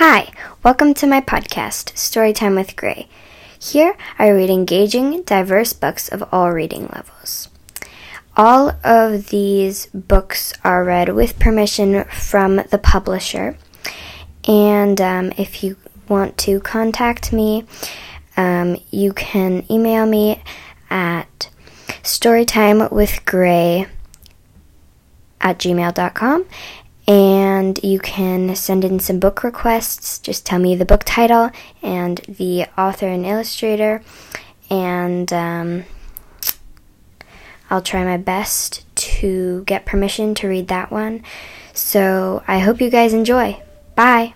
Hi, welcome to my podcast, Storytime with Gray. Here I read engaging, diverse books of all reading levels. All of these books are read with permission from the publisher. And um, if you want to contact me, um, you can email me at storytimewithgray at gmail.com and you can send in some book requests. Just tell me the book title and the author and illustrator, and um, I'll try my best to get permission to read that one. So I hope you guys enjoy. Bye.